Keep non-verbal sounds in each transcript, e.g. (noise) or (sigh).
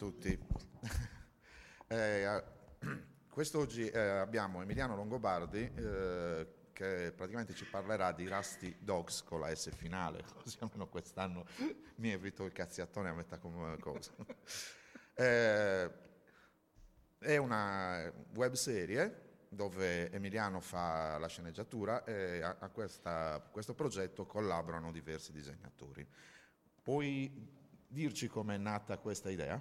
tutti. (laughs) eh, (clears throat) quest'oggi eh, abbiamo Emiliano Longobardi eh, che praticamente ci parlerà di Rusty Dogs con la S finale, (laughs) così almeno quest'anno mi evito il cazziattone a metà come cosa. (laughs) Eh, è una web serie dove Emiliano fa la sceneggiatura e a, a questa, questo progetto collaborano diversi disegnatori. Puoi dirci com'è nata questa idea?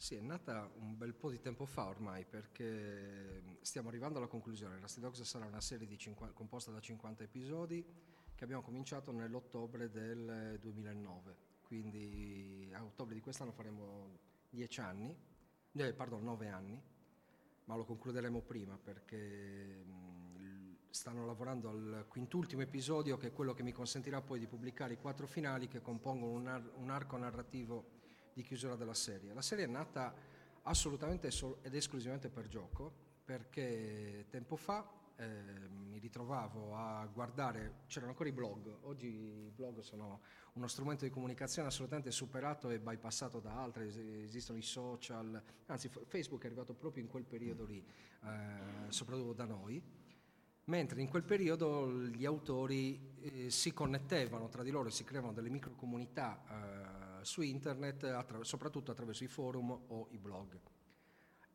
Sì, è nata un bel po' di tempo fa ormai perché stiamo arrivando alla conclusione. Rusty Dogs sarà una serie 50, composta da 50 episodi che abbiamo cominciato nell'ottobre del 2009, quindi a ottobre di quest'anno faremo 10 anni, eh, pardon, 9 anni, ma lo concluderemo prima perché stanno lavorando al quintultimo episodio che è quello che mi consentirà poi di pubblicare i quattro finali che compongono un, ar- un arco narrativo di chiusura della serie. La serie è nata assolutamente sol- ed esclusivamente per gioco perché tempo fa eh, mi ritrovavo a guardare, c'erano ancora i blog, oggi i blog sono uno strumento di comunicazione assolutamente superato e bypassato da altri, esistono i social, anzi Facebook è arrivato proprio in quel periodo lì, eh, soprattutto da noi mentre in quel periodo gli autori eh, si connettevano tra di loro e si creavano delle microcomunità eh, su internet, attra- soprattutto attraverso i forum o i blog.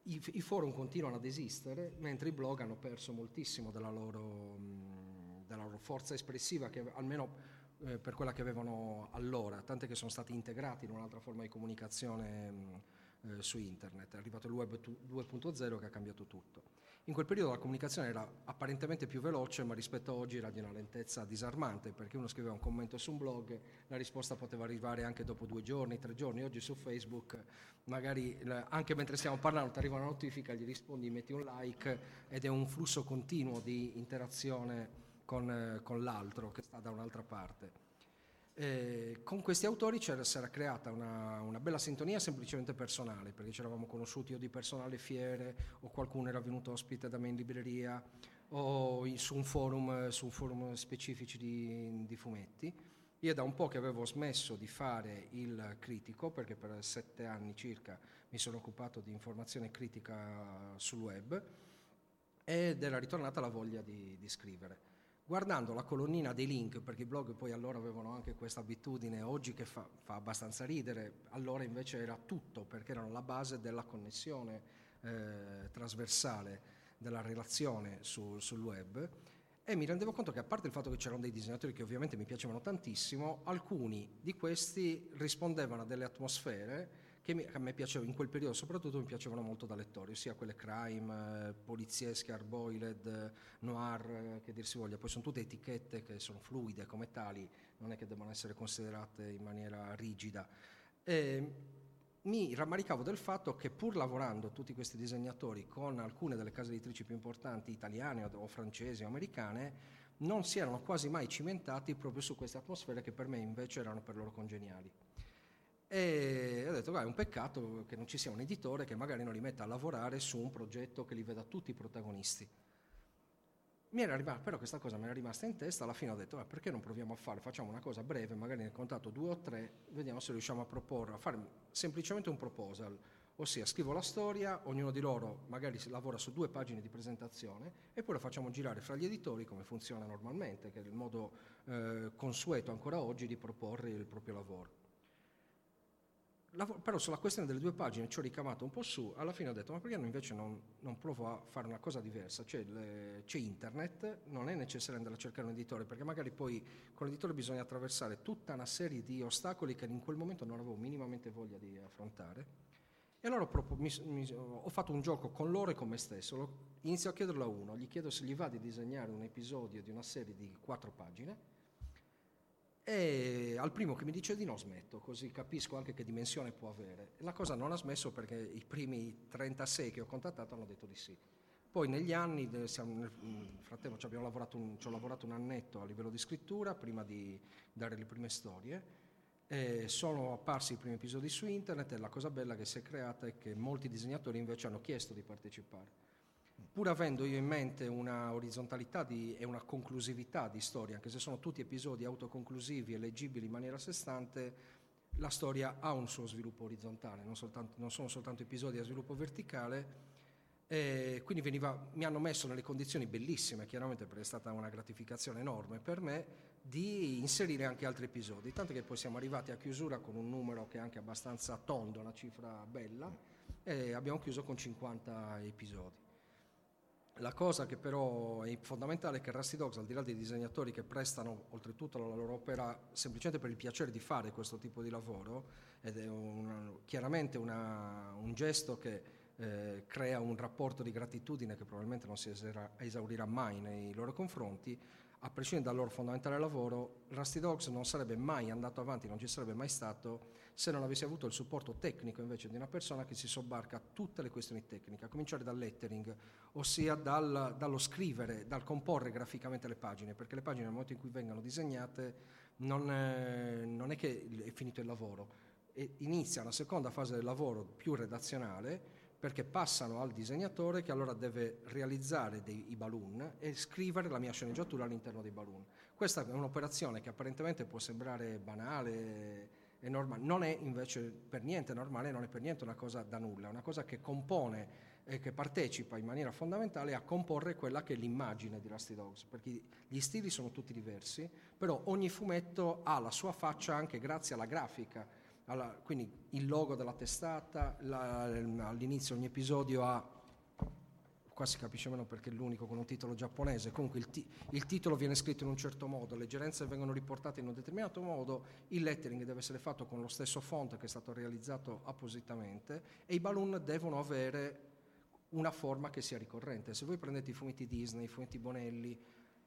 I, I, forum continuano ad esistere, mentre i blog hanno perso moltissimo della loro, mh, della loro forza espressiva, che almeno eh, per quella che avevano allora, tant'è che sono stati integrati in un'altra forma di comunicazione mh, eh, su internet. È arrivato il web 2.0 che ha cambiato tutto. In quel periodo la comunicazione era apparentemente più veloce, ma rispetto a oggi era di una lentezza disarmante, perché uno scriveva un commento su un blog, la risposta poteva arrivare anche dopo due giorni, tre giorni. Oggi su Facebook, magari anche mentre stiamo parlando, ti arriva una notifica, gli rispondi, metti un like ed è un flusso continuo di interazione con, con l'altro che sta da un'altra parte. Eh, con questi autori si era creata una, una, bella sintonia semplicemente personale, perché ci eravamo conosciuti o di personale fiere, o qualcuno era venuto ospite da me in libreria, o su un forum, su un forum specifici di, di fumetti. Io da un po' che avevo smesso di fare il critico, perché per sette anni circa mi sono occupato di informazione critica sul web, ed era ritornata la voglia di, di scrivere guardando la colonnina dei link, perché i blog poi allora avevano anche questa abitudine, oggi che fa, fa abbastanza ridere, allora invece era tutto, perché erano la base della connessione eh, trasversale della relazione su, sul web. E mi rendevo conto che a parte il fatto che c'erano dei disegnatori che ovviamente mi piacevano tantissimo, alcuni di questi rispondevano a delle atmosfere che a me piaceva in quel periodo soprattutto mi piacevano molto da lettore, sia quelle crime, eh, poliziesche, arboiled, noir, eh, che dir si voglia, poi sono tutte etichette che sono fluide come tali, non è che debbano essere considerate in maniera rigida. E mi rammaricavo del fatto che pur lavorando tutti questi disegnatori con alcune delle case editrici più importanti italiane o francesi o americane, non si erano quasi mai cimentati proprio su queste atmosfere che per me invece erano per loro congeniali. E ho detto, è un peccato che non ci sia un editore che magari non li metta a lavorare su un progetto che li veda tutti i protagonisti. Mi era rimasta, però questa cosa mi era rimasta in testa, alla fine ho detto, perché non proviamo a fare, facciamo una cosa breve, magari nel contatto due o tre, vediamo se riusciamo a proporre, a fare semplicemente un proposal, ossia scrivo la storia, ognuno di loro magari lavora su due pagine di presentazione e poi lo facciamo girare fra gli editori come funziona normalmente, che è il modo eh, consueto ancora oggi di proporre il proprio lavoro però sulla questione delle due pagine ci ho ricamato un po' su, alla fine ho detto ma perché invece non, non provo a fare una cosa diversa, c'è, le, c'è, internet, non è necessario andare a cercare un editore perché magari poi con l'editore bisogna attraversare tutta una serie di ostacoli che in quel momento non avevo minimamente voglia di affrontare. E allora ho, mi, mi, ho fatto un gioco con loro e con me stesso, lo, inizio a chiederlo a uno, gli chiedo se gli va di disegnare un episodio di una serie di quattro pagine e al primo che mi dice di no smetto, così capisco anche che dimensione può avere. La cosa non ha smesso perché i primi 36 che ho contattato hanno detto di sì. Poi negli anni, siamo, nel frattempo ci, un, ci ho lavorato un annetto a livello di scrittura prima di dare le prime storie. Sono apparsi i primi episodi su internet e la cosa bella che si è creata è che molti disegnatori invece hanno chiesto di partecipare pur avendo io in mente una orizzontalità di, e una conclusività di storia, anche se sono tutti episodi autoconclusivi e leggibili in maniera a sé stante, la storia ha un suo sviluppo orizzontale, non, soltanto, non sono soltanto episodi a sviluppo verticale. E quindi veniva, mi hanno messo nelle condizioni bellissime, chiaramente perché è stata una gratificazione enorme per me, di inserire anche altri episodi, tanto che poi siamo arrivati a chiusura con un numero che è anche abbastanza tondo, una cifra bella, e abbiamo chiuso con 50 episodi. La cosa che però è fondamentale è che Rusty Dogs, al di là dei disegnatori che prestano oltretutto la loro opera semplicemente per il piacere di fare questo tipo di lavoro, ed è una, chiaramente una, un gesto che eh, crea un rapporto di gratitudine che probabilmente non si esaurirà mai nei loro confronti, a prescindere dal loro fondamentale lavoro, Rusty Dogs non sarebbe mai andato avanti, non ci sarebbe mai stato se non avessi avuto il supporto tecnico invece di una persona che si sobbarca a tutte le questioni tecniche, a cominciare dal lettering, ossia dal, dallo scrivere, dal comporre graficamente le pagine, perché le pagine nel momento in cui vengono disegnate non è, non è che è finito il lavoro, e inizia una seconda fase del lavoro più redazionale perché passano al disegnatore che allora deve realizzare dei, i balloon e scrivere la mia sceneggiatura all'interno dei balloon. Questa è un'operazione che apparentemente può sembrare banale, è normale, non è invece per niente normale, non è per niente una cosa da nulla, è una cosa che compone e che partecipa in maniera fondamentale a comporre quella che è l'immagine di Rusty Dogs, perché gli stili sono tutti diversi, però ogni fumetto ha la sua faccia anche grazie alla grafica, alla, quindi il logo della testata, la, all'inizio ogni episodio ha qua si capisce meno perché è l'unico con un titolo giapponese, comunque il, ti- il, titolo viene scritto in un certo modo, le gerenze vengono riportate in un determinato modo, il lettering deve essere fatto con lo stesso font che è stato realizzato appositamente e i balloon devono avere una forma che sia ricorrente. Se voi prendete i fumetti Disney, i fumetti Bonelli,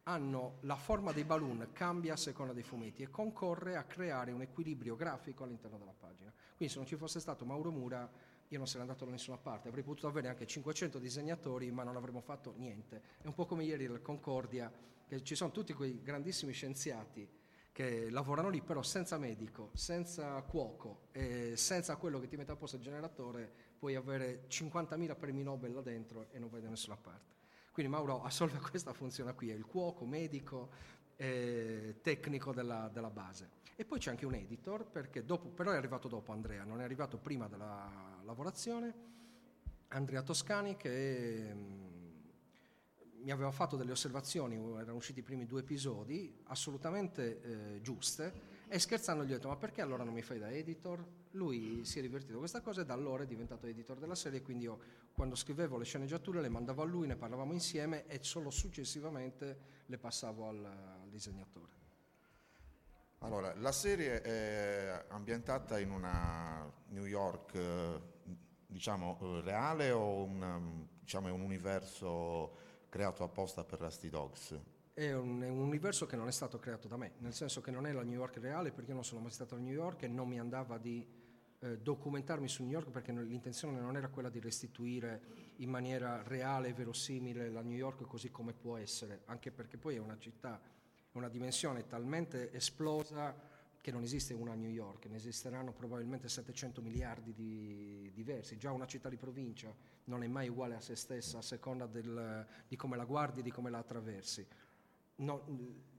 hanno la forma dei balloon cambia a seconda dei fumetti e concorre a creare un equilibrio grafico all'interno della pagina. Quindi se non ci fosse stato Mauro Mura io non sarei andato da nessuna parte, avrei potuto avere anche 500 disegnatori ma non avremmo fatto niente. È un po' come ieri al Concordia, che ci sono tutti quei grandissimi scienziati che lavorano lì però senza medico, senza cuoco e senza quello che ti mette a posto il generatore puoi avere 50.000 premi Nobel là dentro e non vai da nessuna parte. Quindi Mauro (laughs) assolve questa funzione qui, è il cuoco, medico, eh, tecnico della, della, base. E poi c'è anche un editor, perché dopo, però è arrivato dopo Andrea, non è arrivato prima della lavorazione, Andrea Toscani che mh, mm, mi aveva fatto delle osservazioni, erano usciti i primi due episodi, assolutamente eh, giuste, e scherzando gli ho detto ma perché allora non mi fai da editor? Lui si è divertito con questa cosa e da allora è diventato editor della serie, quindi io quando scrivevo le sceneggiature le mandavo a lui, ne parlavamo insieme e solo successivamente le passavo al, al disegnatore. Allora, la serie è ambientata in una New York, eh, diciamo, eh, reale o un, diciamo, un universo creato apposta per Rusty Dogs? È un, è un, universo che non è stato creato da me, nel senso che non è la New York reale perché io non sono mai stato a New York e non mi andava di eh, documentarmi su New York perché l'intenzione non era quella di restituire in maniera reale e verosimile la New York così come può essere, anche perché poi è una città, è una dimensione talmente esplosa che non esiste una New York, ne esisteranno probabilmente 700 miliardi di diversi, già una città di provincia non è mai uguale a se stessa a seconda del, di come la guardi, di come la attraversi no,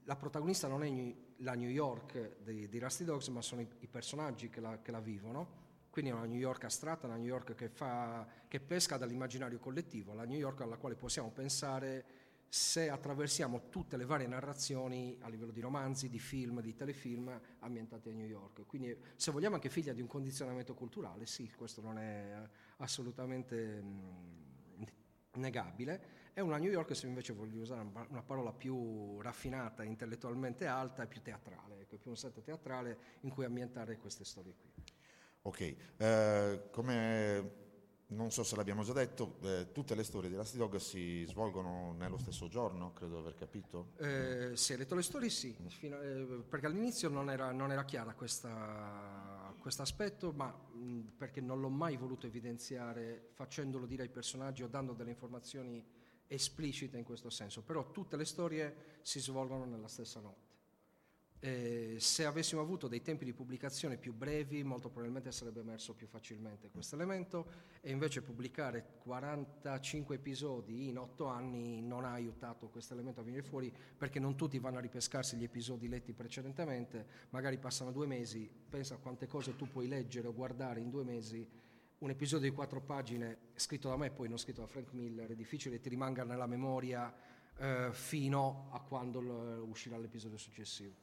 la protagonista non è la New York di, di Rusty Dogs, ma sono i, i personaggi che la, che la, vivono. Quindi è una New York astratta, una New York che, fa, che pesca dall'immaginario collettivo, la New York alla quale possiamo pensare se attraversiamo tutte le varie narrazioni a livello di romanzi, di film, di telefilm ambientati a New York. Quindi se vogliamo anche figlia di un condizionamento culturale, sì, questo non è assolutamente mh, negabile è una New York, se invece voglio usare una parola più raffinata, intellettualmente alta, è più teatrale, ecco, più un set teatrale in cui ambientare queste storie qui. Ok, eh, come non so se l'abbiamo già detto, eh, tutte le storie di Rusty Dog si svolgono nello stesso giorno, credo di aver capito. Eh, se hai letto le storie sì, fino, eh, perché all'inizio non era, non era chiara questo aspetto, ma mh, perché non l'ho mai voluto evidenziare facendolo dire ai personaggi o dando delle informazioni esplicita in questo senso, però tutte le storie si svolgono nella stessa notte. Eh, se avessimo avuto dei tempi di pubblicazione più brevi, molto probabilmente sarebbe emerso più facilmente questo elemento, e invece pubblicare 45 episodi in 8 anni non ha aiutato questo elemento a venire fuori, perché non tutti vanno a ripescarsi gli episodi letti precedentemente, magari passano due mesi, pensa a quante cose tu puoi leggere o guardare in due mesi un episodio di quattro pagine scritto da me e poi non scritto da Frank Miller, è difficile che ti rimanga nella memoria eh, fino a quando l- uscirà l'episodio successivo.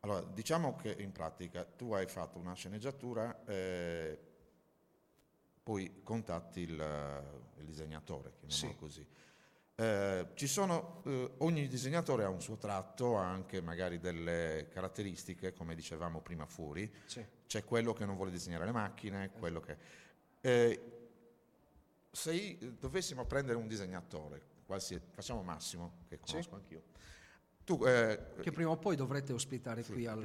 Allora, diciamo che in pratica tu hai fatto una sceneggiatura, eh, poi contatti il, il disegnatore, chiamiamolo sì. così. Eh, ci sono, eh, ogni disegnatore ha un suo tratto, ha anche magari delle caratteristiche, come dicevamo prima fuori. Sì. C'è quello che non vuole disegnare le macchine, esatto. quello che eh, se dovessimo prendere un disegnatore, facciamo Massimo, che conosco sì. anch'io, tu, eh, che prima o poi dovrete ospitare sì, qui al,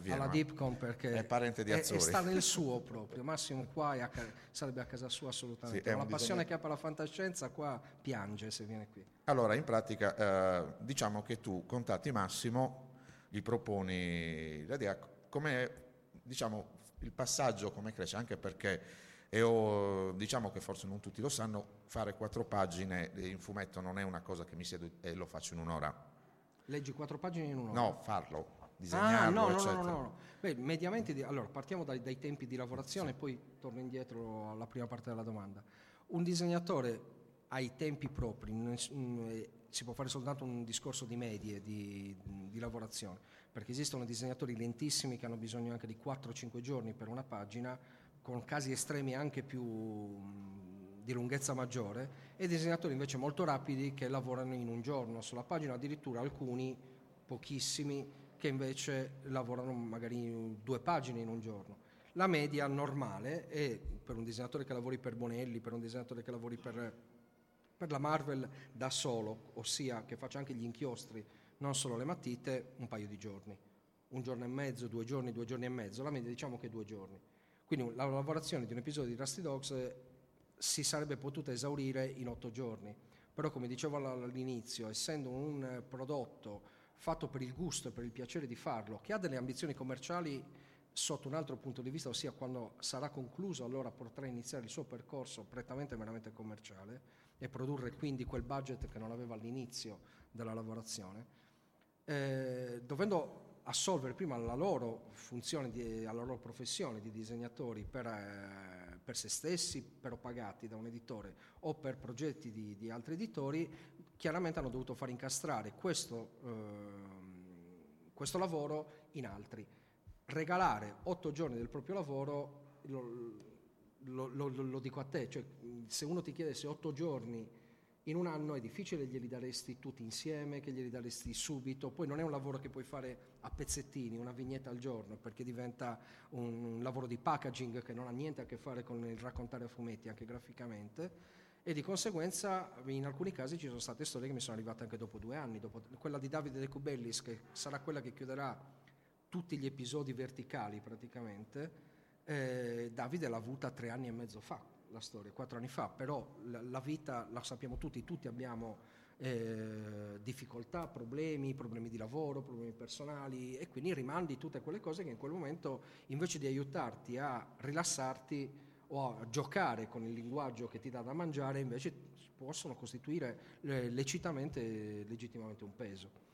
viene, alla Deepcon perché è parente di Azzori. È, sta nel (laughs) suo proprio, Massimo qua a, sarebbe a casa sua assolutamente, sì, la passione disegno... che ha per la fantascienza qua piange se viene qui. Allora in pratica eh, diciamo che tu contatti Massimo, gli proponi l'idea, come diciamo il passaggio come cresce, anche perché e ho, diciamo che forse non tutti lo sanno, fare quattro pagine in fumetto non è una cosa che mi siedo e lo faccio in un'ora. Leggi quattro pagine in un'ora? No, farlo, disegnarlo, ah, no, no, no, no, no. Beh, mediamente, allora, partiamo dai, dai tempi di lavorazione e sì. poi torno indietro alla prima parte della domanda. Un disegnatore ha i tempi propri, mm, si può fare soltanto un discorso di medie di, di, lavorazione, perché esistono disegnatori lentissimi che hanno bisogno anche di 4-5 giorni per una pagina, con casi estremi anche più di lunghezza maggiore, e disegnatori invece molto rapidi che lavorano in un giorno sulla pagina, addirittura alcuni, pochissimi, che invece lavorano magari due pagine in un giorno. La media normale è per un disegnatore che lavori per Bonelli, per un disegnatore che lavori per Per la Marvel da solo, ossia che faccia anche gli inchiostri, non solo le matite, un paio di giorni. Un giorno e mezzo, due giorni, due giorni e mezzo, la media diciamo che due giorni. Quindi la lavorazione di un episodio di Rusty Dogs eh, si sarebbe potuta esaurire in otto giorni. Però come dicevo all'inizio, essendo un prodotto fatto per il gusto e per il piacere di farlo, che ha delle ambizioni commerciali sotto un altro punto di vista, ossia quando sarà concluso allora potrà iniziare il suo percorso prettamente meramente commerciale e produrre quindi quel budget che non aveva all'inizio della lavorazione, eh, dovendo assolvere prima la loro funzione, di, la loro professione di disegnatori per, eh, per, se stessi, però pagati da un editore o per progetti di, di altri editori, chiaramente hanno dovuto far incastrare questo, eh, questo lavoro in altri. Regalare otto giorni del proprio lavoro, lo, lo, lo, lo, dico a te, cioè, se uno ti chiedesse otto giorni in un anno è difficile che glieli daresti tutti insieme, che glieli daresti subito, poi non è un lavoro che puoi fare a pezzettini, una vignetta al giorno, perché diventa un, lavoro di packaging che non ha niente a che fare con il raccontare a fumetti, anche graficamente, e di conseguenza in alcuni casi ci sono state storie che mi sono arrivate anche dopo due anni, dopo quella di Davide De Cubellis, che sarà quella che chiuderà tutti gli episodi verticali praticamente, eh, Davide l'ha avuta tre anni e mezzo fa, la storia, quattro anni fa, però la, la vita la sappiamo tutti, tutti abbiamo eh, difficoltà, problemi, problemi di lavoro, problemi personali e quindi rimandi tutte quelle cose che in quel momento invece di aiutarti a rilassarti o a giocare con il linguaggio che ti dà da mangiare invece possono costituire eh, lecitamente, legittimamente un peso.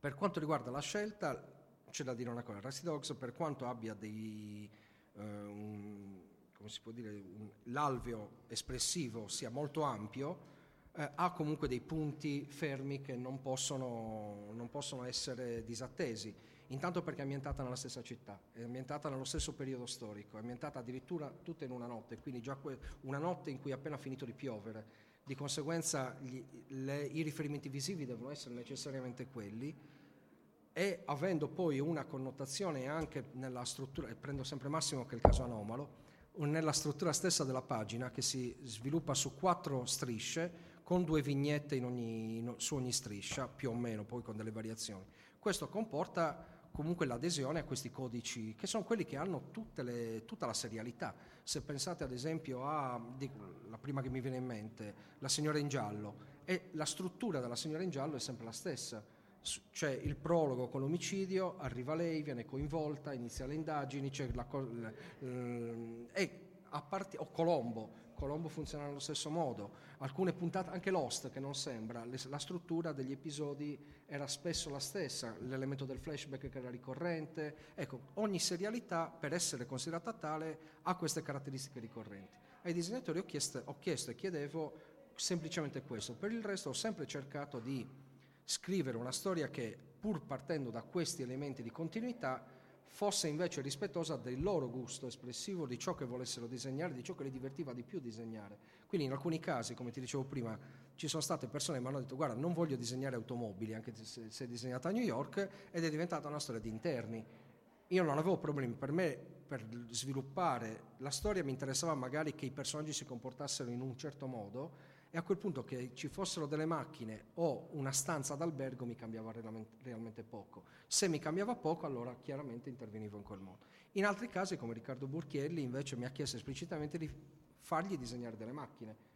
Per quanto riguarda la scelta, c'è da dire una cosa, Rusty Dogs per quanto abbia dei, uh, un, come si può dire, un, l'alveo espressivo sia molto ampio, eh, ha comunque dei punti fermi che non possono, non possono, essere disattesi. Intanto perché è ambientata nella stessa città, è ambientata nello stesso periodo storico, è ambientata addirittura tutta in una notte, quindi già que- una notte in cui è appena finito di piovere. Di conseguenza gli, le, i riferimenti visivi devono essere necessariamente quelli e avendo poi una connotazione anche nella struttura, e prendo sempre Massimo che è il caso anomalo, nella struttura stessa della pagina che si sviluppa su quattro strisce con due vignette ogni, in, su ogni striscia, più o meno, poi con delle variazioni. Questo comporta comunque l'adesione a questi codici, che sono quelli che hanno le, tutta la serialità. Se pensate ad esempio a, la prima che mi viene in mente, La signora in giallo, e la struttura della signora in giallo è sempre la stessa c'è il prologo con l'omicidio, arriva lei, viene coinvolta, inizia le indagini, c'è la, eh, e a parte, o Colombo, Colombo funziona nello stesso modo, alcune puntate, anche Lost che non sembra, la struttura degli episodi era spesso la stessa, l'elemento del flashback che era ricorrente, ecco, ogni serialità per essere considerata tale ha queste caratteristiche ricorrenti. Ai disegnatori ho chiesto, ho chiesto e chiedevo semplicemente questo, per il resto ho sempre cercato di scrivere una storia che, pur partendo da questi elementi di continuità, fosse invece rispettosa del loro gusto espressivo, di ciò che volessero disegnare, di ciò che li divertiva di più disegnare. Quindi in alcuni casi, come ti dicevo prima, ci sono state persone che mi hanno detto guarda non voglio disegnare automobili, anche se, se è disegnata a New York, ed è diventata una storia di interni. Io non avevo problemi, per me per sviluppare la storia mi interessava magari che i personaggi si comportassero in un certo modo, e a quel punto che ci fossero delle macchine o una stanza d'albergo mi cambiava realmente poco. Se mi cambiava poco, allora chiaramente intervenivo in quel modo. In altri casi, come Riccardo Burchielli, invece mi ha chiesto esplicitamente di fargli disegnare delle macchine.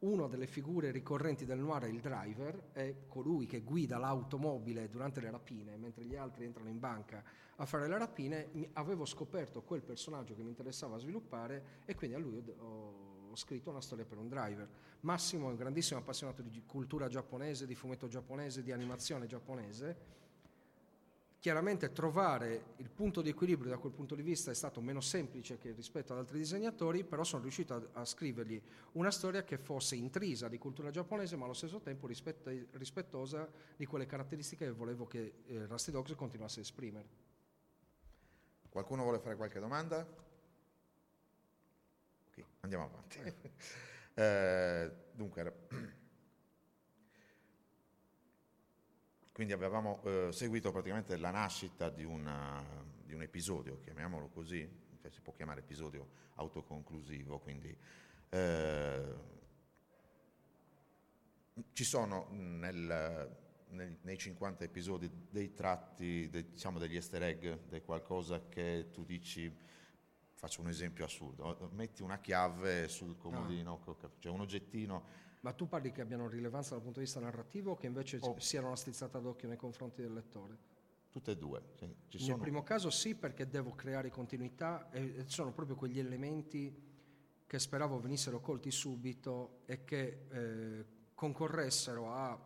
Una delle figure ricorrenti del noir è il driver, è colui che guida l'automobile durante le rapine, mentre gli altri entrano in banca a fare le rapine. Avevo scoperto quel personaggio che mi interessava sviluppare e quindi a lui ho scritto una storia per un driver. Massimo è un grandissimo appassionato di cultura giapponese, di fumetto giapponese, di animazione giapponese. Chiaramente trovare il punto di equilibrio da quel punto di vista è stato meno semplice che rispetto ad altri disegnatori, però sono riuscito a, a scrivergli una storia che fosse intrisa di cultura giapponese, ma allo stesso tempo rispettosa di quelle caratteristiche che volevo che eh, Rusty Dogs continuasse a esprimere. Qualcuno vuole fare qualche domanda? Andiamo avanti. (laughs) eh, dunque, (clears throat) quindi avevamo eh, seguito praticamente la nascita di, una, di, un episodio, chiamiamolo così, cioè si può chiamare episodio autoconclusivo, quindi eh, ci sono nel, nel, nei 50 episodi dei tratti, de, diciamo degli easter egg, di qualcosa che tu dici, faccio un esempio assurdo, metti una chiave sul comodino, no. cioè un oggettino. Ma tu parli che abbiano rilevanza dal punto di vista narrativo o che invece oh. siano una strizzata d'occhio nei confronti del lettore? Tutte e due. Sì. Nel primo caso sì, perché devo creare continuità e sono proprio quegli elementi che speravo venissero colti subito e che eh, concorressero a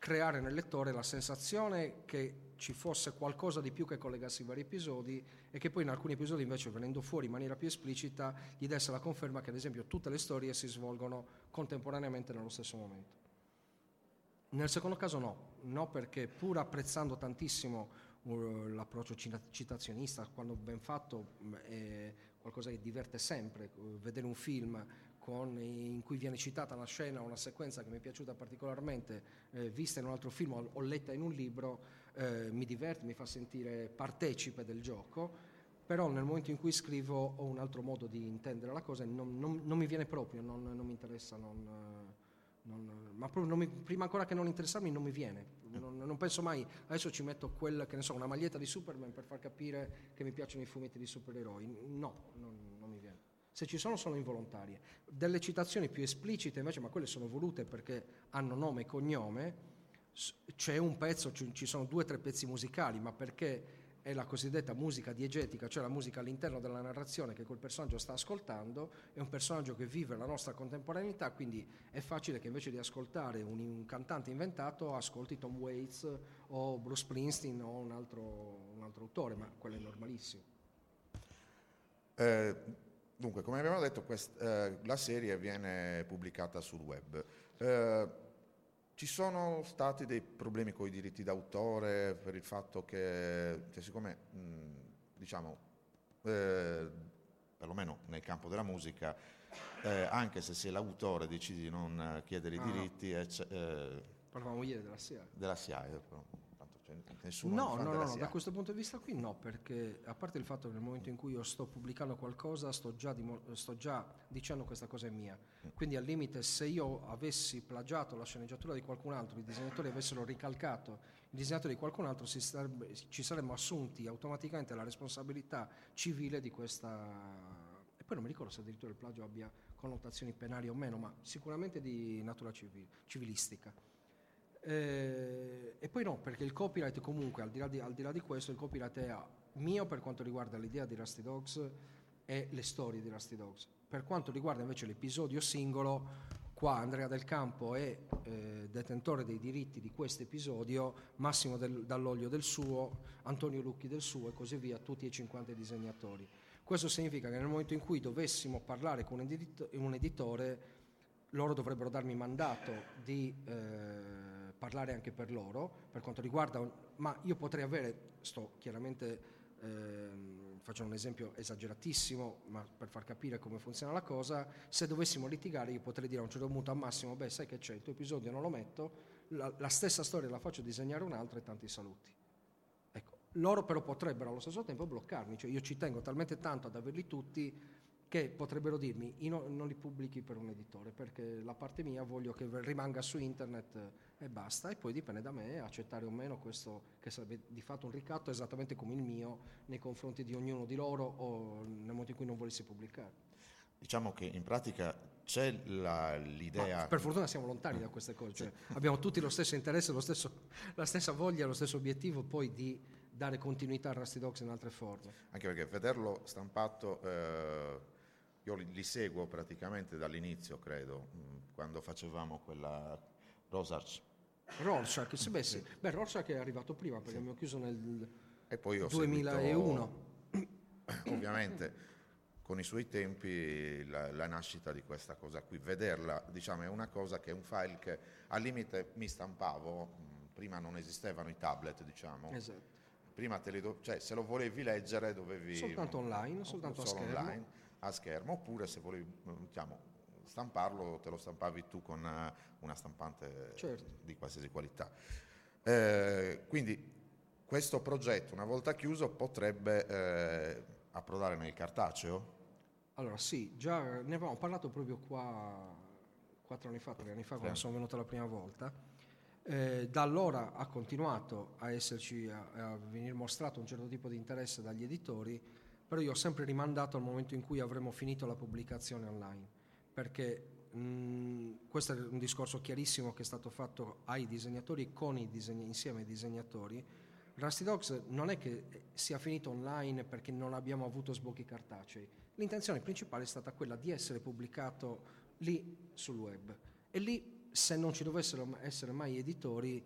creare nel lettore la sensazione che ci fosse qualcosa di più che collegasse i vari episodi e che poi in alcuni episodi invece venendo fuori in maniera più esplicita gli desse la conferma che ad esempio tutte le storie si svolgono contemporaneamente nello stesso momento. Nel secondo caso no, no perché pur apprezzando tantissimo uh, l'approccio citazionista, quando ben fatto è qualcosa che diverte sempre, uh, vedere un film con, in cui viene citata una scena una sequenza che mi è piaciuta particolarmente, eh, vista in un altro film o, letta in un libro, eh, mi diverte, mi fa sentire partecipe del gioco, però nel momento in cui scrivo ho un altro modo di intendere la cosa e non, non, non mi viene proprio, non, non mi interessa, ma mi, prima ancora che non interessarmi non mi viene, non, penso mai, adesso ci metto ne so, una maglietta di Superman per far capire che mi piacciono i fumetti di supereroi, no, non, non mi viene. Se ci sono sono involontarie. Delle citazioni più esplicite invece, ma quelle sono volute perché hanno nome e cognome, c'è un pezzo, ci sono due o tre pezzi musicali, ma perché è la cosiddetta musica diegetica, cioè la musica all'interno della narrazione che quel personaggio sta ascoltando, è un personaggio che vive la nostra contemporaneità, quindi è facile che invece di ascoltare un, un cantante inventato ascolti Tom Waits o Bruce Springsteen o un altro, un altro autore, ma quello è normalissimo. Eh, dunque, come abbiamo detto, quest, eh, la serie viene pubblicata sul web. Eh, ci sono stati dei problemi con i diritti d'autore per il fatto che, cioè, siccome, mh, diciamo, eh, perlomeno nel campo della musica, eh, anche se sei l'autore decidi di non chiedere ah, i diritti... No. Eh, Parlavamo ieri della SIAE. Della SIAE, nessuno no, no, no, no da questo punto di vista qui no, perché a parte il fatto che nel momento in cui io sto pubblicando qualcosa sto già, dimo- sto già dicendo questa cosa è mia, quindi al limite se io avessi plagiato la sceneggiatura di qualcun altro, i disegnatori avessero ricalcato il disegnatore di qualcun altro, sarebbe, ci saremmo assunti automaticamente la responsabilità civile di questa... E poi non mi ricordo se addirittura il plagio abbia connotazioni penali o meno, ma sicuramente di natura civil- civilistica. Eh, e poi no, perché il copyright comunque, al di, di, al di, là di, questo, il copyright è mio per quanto riguarda l'idea di Rusty Dogs e le storie di Rusty Dogs. Per quanto riguarda invece l'episodio singolo, qua Andrea Del Campo è eh, detentore dei diritti di questo episodio, Massimo del, Dall'Olio del suo, Antonio Lucchi del suo e così via, tutti e 50 disegnatori. Questo significa che nel momento in cui dovessimo parlare con un, edit- un editore, loro dovrebbero darmi mandato di... Eh, parlare anche per loro, per quanto riguarda, ma io potrei avere, sto chiaramente ehm, faccio un esempio esageratissimo, ma per far capire come funziona la cosa, se dovessimo litigare io potrei dire a un certo punto a Massimo, beh sai che c'è, il tuo episodio non lo metto, la, la stessa storia la faccio disegnare un'altra e tanti saluti. Ecco, loro però potrebbero allo stesso tempo bloccarmi, cioè io ci tengo talmente tanto ad averli tutti che potrebbero dirmi io non li pubblichi per un editore perché la parte mia voglio che rimanga su internet e basta e poi dipende da me accettare o meno questo che sarebbe di fatto un ricatto esattamente come il mio nei confronti di ognuno di loro o nel momento in cui non volessi pubblicare. Diciamo che in pratica c'è la, l'idea... Ma per fortuna siamo lontani da queste cose, cioè (laughs) abbiamo tutti lo stesso interesse, lo stesso, la stessa voglia, lo stesso obiettivo poi di dare continuità a Rusty Dogs in altre forme. Anche perché vederlo stampato... Eh io li, li, seguo praticamente dall'inizio, credo, mm, quando facevamo quella Rorschach. Rorschach, sì, beh, sì. Beh, Rorschach è arrivato prima perché sì. abbiamo chiuso nel e poi ho 2001. Seguito, (coughs) ovviamente con i suoi tempi la, la, nascita di questa cosa qui. Vederla, diciamo, è una cosa che è un file che al limite mi stampavo, mm, prima non esistevano i tablet, diciamo. Esatto. Prima te li do, cioè, se lo volevi leggere dovevi... Soltanto online, soltanto solo online a schermo, oppure se volevi diciamo, stamparlo te lo stampavi tu con eh, una stampante certo. di qualsiasi qualità. Eh, quindi questo progetto, una volta chiuso, potrebbe eh, approdare nel cartaceo? Allora sì, già ne avevamo parlato proprio qua quattro anni fa, tre anni fa, quando sono venuto la prima volta. Eh, da allora ha continuato a esserci, a, a venire mostrato un certo tipo di interesse dagli editori, però io ho sempre rimandato al momento in cui avremo finito la pubblicazione online, perché mh, questo è un discorso chiarissimo che è stato fatto ai disegnatori con i disegni, insieme ai disegnatori. Rusty Dogs non è che sia finito online perché non abbiamo avuto sbocchi cartacei, l'intenzione principale è stata quella di essere pubblicato lì sul web. E lì, se non ci dovessero essere mai editori,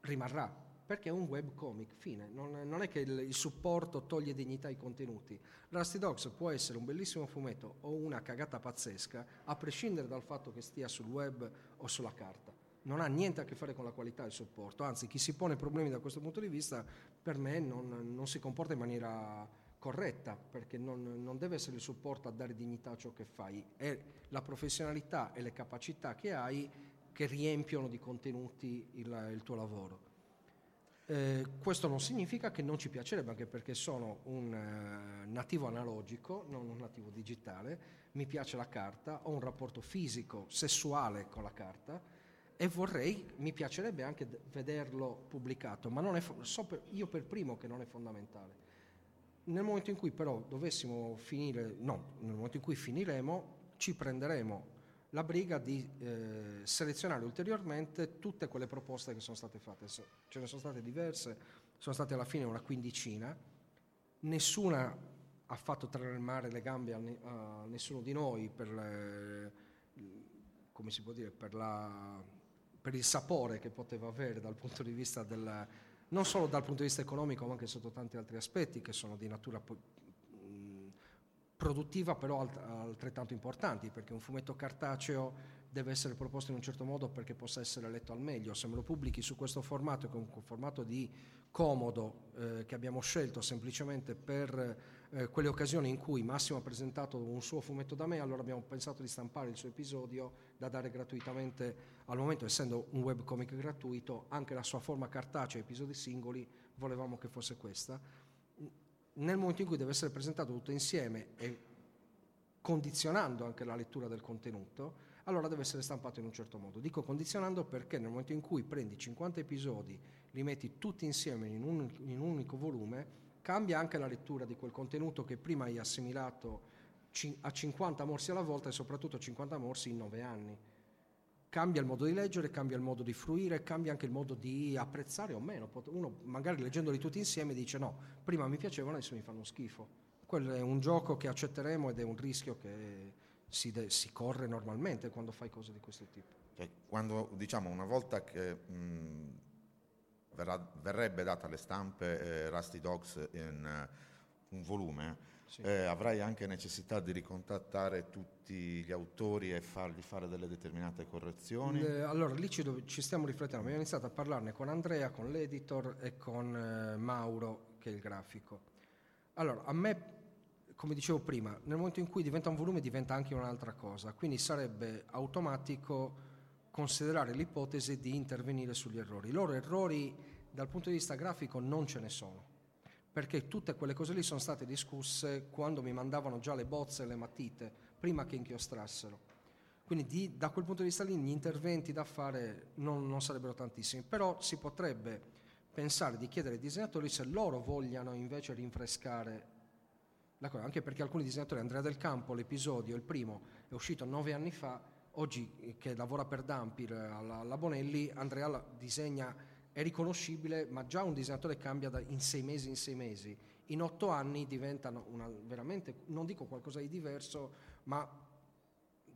rimarrà, perché è un web comic, fine. Non, non è che il, il, supporto toglie dignità ai contenuti. Rusty Dogs può essere un bellissimo fumetto o una cagata pazzesca, a prescindere dal fatto che stia sul web o sulla carta. Non ha niente a che fare con la qualità del supporto, anzi chi si pone problemi da questo punto di vista per me non, non si comporta in maniera corretta, perché non, non, deve essere il supporto a dare dignità a ciò che fai, è la professionalità e le capacità che hai che riempiono di contenuti il, il tuo lavoro. Eh, questo non significa che non ci piacerebbe, anche perché sono un uh, nativo analogico, non un nativo digitale, mi piace la carta, ho un rapporto fisico, sessuale con la carta e vorrei, mi piacerebbe anche d- vederlo pubblicato, ma non è, so per, io per primo che non è fondamentale. Nel momento in cui però dovessimo finire, no, nel momento in cui finiremo, ci prenderemo la briga di eh, selezionare ulteriormente tutte quelle proposte che sono state fatte. Ce ne sono state diverse, sono state alla fine una quindicina, nessuna ha fatto tremare le gambe a, a nessuno di noi per, le, può dire, per, la, per il sapore che poteva avere dal punto di vista della non solo dal punto di vista economico ma anche sotto tanti altri aspetti che sono di natura produttiva però alt- altrettanto importanti perché un fumetto cartaceo deve essere proposto in un certo modo perché possa essere letto al meglio. Se me lo pubblichi su questo formato, che è un formato di comodo eh, che abbiamo scelto semplicemente per eh, quelle occasioni in cui Massimo ha presentato un suo fumetto da me, allora abbiamo pensato di stampare il suo episodio da dare gratuitamente, al momento essendo un webcomic gratuito, anche la sua forma cartacea, episodi singoli, volevamo che fosse questa nel momento in cui deve essere presentato tutto insieme e condizionando anche la lettura del contenuto, allora deve essere stampato in un certo modo. Dico condizionando perché nel momento in cui prendi 50 episodi, li metti tutti insieme in un, in un unico volume, cambia anche la lettura di quel contenuto che prima hai assimilato a 50 morsi alla volta e soprattutto 50 morsi in 9 anni cambia il modo di leggere, cambia il modo di fruire, cambia anche il modo di apprezzare o meno. Uno magari leggendoli tutti insieme dice no, prima mi piacevano, adesso mi fanno schifo. Quello è un gioco che accetteremo ed è un rischio che si, de- si corre normalmente quando fai cose di questo tipo. Cioè, quando diciamo una volta che mh, verrà, verrebbe data alle stampe eh, Rusty Dogs in uh, un volume, sì. eh, avrai anche necessità di ricontattare tutti gli autori e fargli fare delle determinate correzioni? Eh, allora, lì ci, ci, stiamo riflettendo. Abbiamo iniziato a parlarne con Andrea, con l'editor e con eh, Mauro, che è il grafico. Allora, a me, come dicevo prima, nel momento in cui diventa un volume diventa anche un'altra cosa, quindi sarebbe automatico considerare l'ipotesi di intervenire sugli errori. I loro errori dal punto di vista grafico non ce ne sono perché tutte quelle cose lì sono state discusse quando mi mandavano già le bozze e le matite, prima che inchiostrassero. Quindi di, da quel punto di vista lì gli interventi da fare non, non sarebbero tantissimi, però si potrebbe pensare di chiedere ai disegnatori se loro vogliano invece rinfrescare la cosa, anche perché alcuni disegnatori, Andrea Del Campo, l'episodio, il primo, è uscito nove anni fa, oggi che lavora per Dampir alla, alla Bonelli, Andrea disegna è riconoscibile, ma già un disegnatore cambia da, in sei mesi in sei mesi. In otto anni diventano una, veramente, non dico qualcosa di diverso, ma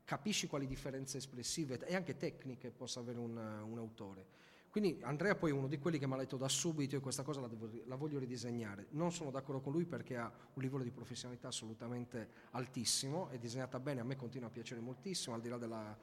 capisci quali differenze espressive e anche tecniche possa avere un, un autore. Quindi Andrea poi è uno di quelli che mi ha detto da subito e questa cosa la, devo, la, voglio ridisegnare. Non sono d'accordo con lui perché ha un livello di professionalità assolutamente altissimo, è disegnata bene, a me continua a piacere moltissimo, al di là della,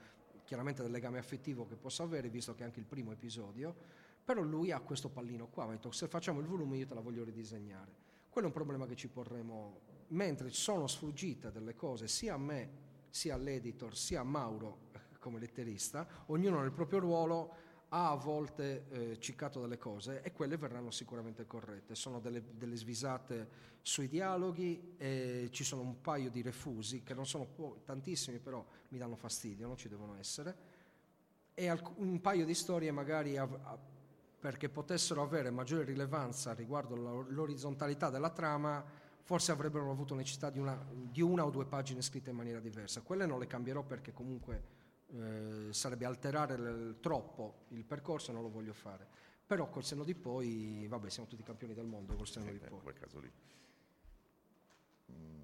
chiaramente del legame affettivo che posso avere, visto che è anche il primo episodio però lui ha questo pallino qua, ha detto se facciamo il volume io te la voglio ridisegnare. Quello è un problema che ci porremo, mentre sono sfuggite delle cose sia a me, sia all'editor, sia a Mauro come letterista, ognuno nel proprio ruolo ha a volte eh, ciccato delle cose e quelle verranno sicuramente corrette. Sono delle, delle svisate sui dialoghi e ci sono un paio di refusi che non sono po- tantissimi però mi danno fastidio, non ci devono essere e alc- un paio di storie magari av- perché potessero avere maggiore rilevanza riguardo l'orizzontalità della trama, forse avrebbero avuto necessità di una, di una o due pagine scritte in maniera diversa. Quelle non le cambierò perché comunque eh, sarebbe alterare l- troppo il percorso e non lo voglio fare. Però col senno di poi, vabbè, siamo tutti campioni del mondo col senno Sì, di eh, in poi. quel caso lì. Mm,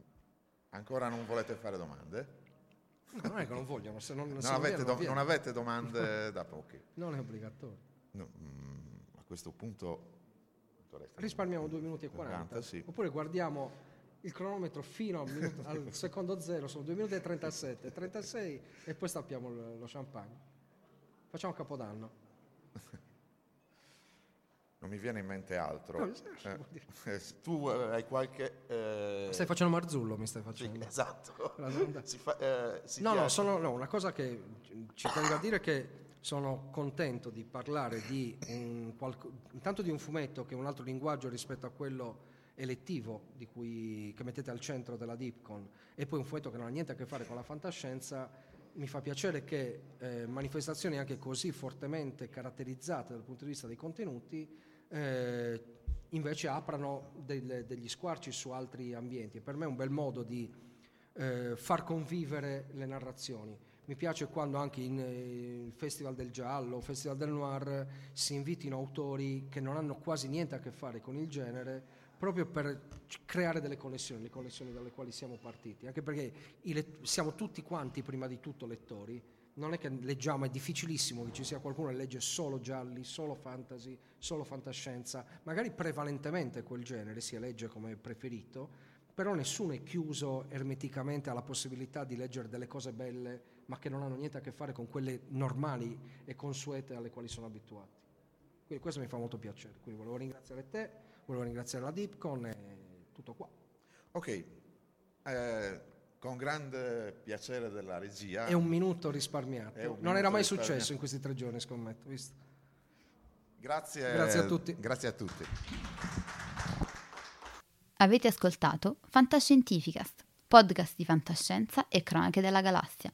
Ancora non volete fare domande? No, non è che non vogliono, se non, Non, se non avete, viene, do- non non avete domande (laughs) da ok. Non è obbligatorio. No, mm, questo punto Risparmiamo 2 minuti e 40. 40, sì. Oppure guardiamo il cronometro fino al, minuto- al (laughs) secondo zero, sono 2 minuti e 37, 36 e poi stappiamo lo, champagne. Facciamo Capodanno. Non mi viene in mente altro. No, sì, Eh, eh, tu eh, hai qualche... eh, Stai facendo Marzullo, mi stai sì, facendo. esatto. La domanda- Si fa- eh, si No, no, piace- sono, no, una cosa che ci tengo a dire è che sono contento di parlare di un, intanto di un fumetto che è un altro linguaggio rispetto a quello elettivo cui, che mettete al centro della Dipcon e poi un fumetto che non ha niente a che fare con la fantascienza. Mi fa piacere che eh, manifestazioni anche così fortemente caratterizzate dal punto di vista dei contenuti eh, invece aprano delle- degli squarci su altri ambienti. Per me è un bel modo di eh, far convivere le narrazioni. Mi piace quando anche in eh, Festival del Giallo, Festival del Noir, si invitino autori che non hanno quasi niente a che fare con il genere, proprio per creare delle connessioni, le connessioni dalle quali siamo partiti. Anche perché let- siamo tutti quanti, prima di tutto, lettori. Non è che leggiamo, è difficilissimo che ci sia qualcuno che legge solo gialli, solo fantasy, solo fantascienza, magari prevalentemente quel genere si legge come preferito, però nessuno è chiuso ermeticamente alla possibilità di leggere delle cose belle, ma che non hanno niente a che fare con quelle normali e consuete alle quali sono abituati. Quindi questo mi fa molto piacere. Quindi volevo ringraziare te, volevo ringraziare la Dipcon e tutto qua. Ok, eh, con grande piacere della regia. È un minuto risparmiato. Un non minuto era mai successo in questi tre giorni, scommetto. Visto? Grazie, Grazie a tutti. Grazie a tutti. Avete ascoltato Fantascientificast, podcast di fantascienza e cronache della galassia,